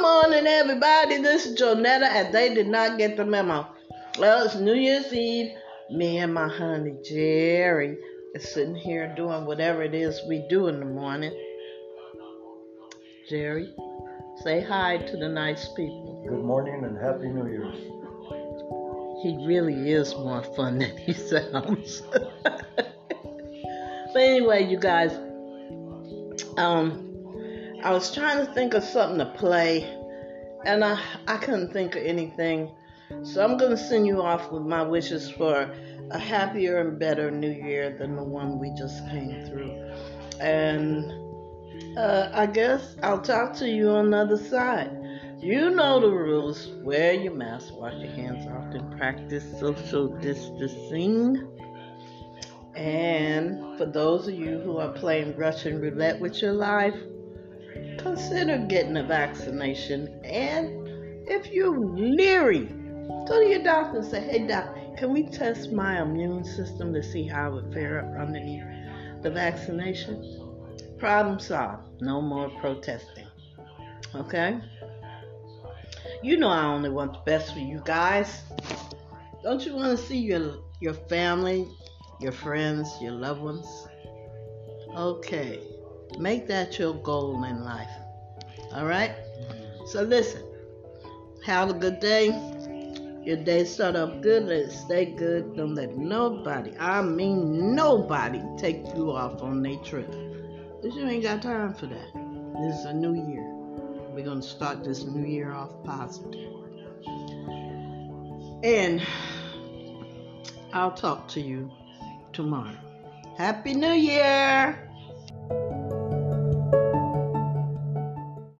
morning, everybody. This is Jonetta, and they did not get the memo. Well, it's New Year's Eve. Me and my honey Jerry is sitting here doing whatever it is we do in the morning. Jerry, say hi to the nice people. Good morning and Happy New Year's. He really is more fun than he sounds. but anyway, you guys, um, I was trying to think of something to play, and I I couldn't think of anything. So I'm gonna send you off with my wishes for a happier and better New Year than the one we just came through. And uh, I guess I'll talk to you on the other side. You know the rules. Wear your mask, wash your hands often, practice social distancing. And for those of you who are playing Russian roulette with your life, consider getting a vaccination. And if you're leery, go to your doctor and say, hey, doc, can we test my immune system to see how it would fare underneath the vaccination? Problem solved. No more protesting. Okay? You know I only want the best for you guys. Don't you want to see your your family, your friends, your loved ones? Okay. Make that your goal in life. All right? So listen. Have a good day. Your day start off good. Let it stay good. Don't let nobody, I mean nobody, take you off on their trip. Because you ain't got time for that. This is a new year. We're going to start this new year off positive. And I'll talk to you tomorrow. Happy New Year!